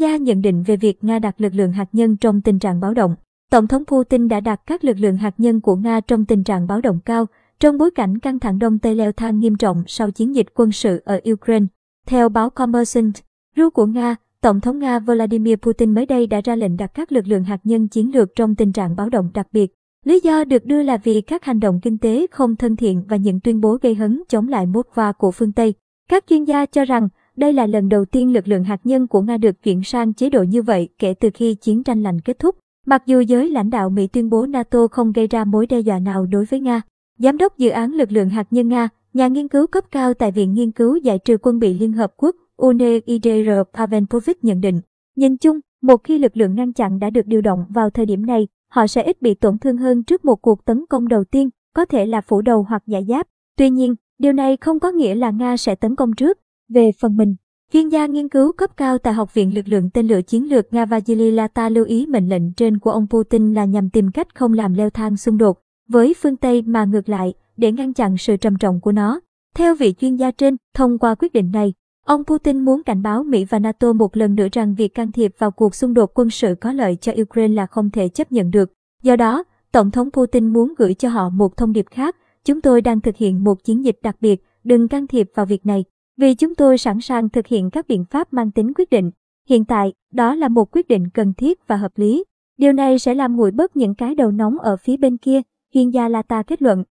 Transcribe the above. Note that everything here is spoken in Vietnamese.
gia nhận định về việc Nga đặt lực lượng hạt nhân trong tình trạng báo động. Tổng thống Putin đã đặt các lực lượng hạt nhân của Nga trong tình trạng báo động cao, trong bối cảnh căng thẳng Đông Tây leo thang nghiêm trọng sau chiến dịch quân sự ở Ukraine. Theo báo Kommersant, ru của Nga, Tổng thống Nga Vladimir Putin mới đây đã ra lệnh đặt các lực lượng hạt nhân chiến lược trong tình trạng báo động đặc biệt. Lý do được đưa là vì các hành động kinh tế không thân thiện và những tuyên bố gây hấn chống lại Moscow của phương Tây. Các chuyên gia cho rằng đây là lần đầu tiên lực lượng hạt nhân của Nga được chuyển sang chế độ như vậy kể từ khi chiến tranh lạnh kết thúc. Mặc dù giới lãnh đạo Mỹ tuyên bố NATO không gây ra mối đe dọa nào đối với Nga. Giám đốc dự án lực lượng hạt nhân Nga, nhà nghiên cứu cấp cao tại Viện Nghiên cứu Giải trừ quân bị Liên Hợp Quốc UNIDR Pavenpovic nhận định, nhìn chung, một khi lực lượng ngăn chặn đã được điều động vào thời điểm này, họ sẽ ít bị tổn thương hơn trước một cuộc tấn công đầu tiên, có thể là phủ đầu hoặc giải giáp. Tuy nhiên, điều này không có nghĩa là Nga sẽ tấn công trước. Về phần mình, chuyên gia nghiên cứu cấp cao tại Học viện Lực lượng Tên lửa Chiến lược Nga Vasily Lata lưu ý mệnh lệnh trên của ông Putin là nhằm tìm cách không làm leo thang xung đột với phương Tây mà ngược lại, để ngăn chặn sự trầm trọng của nó. Theo vị chuyên gia trên, thông qua quyết định này, ông Putin muốn cảnh báo Mỹ và NATO một lần nữa rằng việc can thiệp vào cuộc xung đột quân sự có lợi cho Ukraine là không thể chấp nhận được. Do đó, Tổng thống Putin muốn gửi cho họ một thông điệp khác, chúng tôi đang thực hiện một chiến dịch đặc biệt, đừng can thiệp vào việc này, vì chúng tôi sẵn sàng thực hiện các biện pháp mang tính quyết định. Hiện tại, đó là một quyết định cần thiết và hợp lý. Điều này sẽ làm nguội bớt những cái đầu nóng ở phía bên kia, chuyên gia Lata kết luận.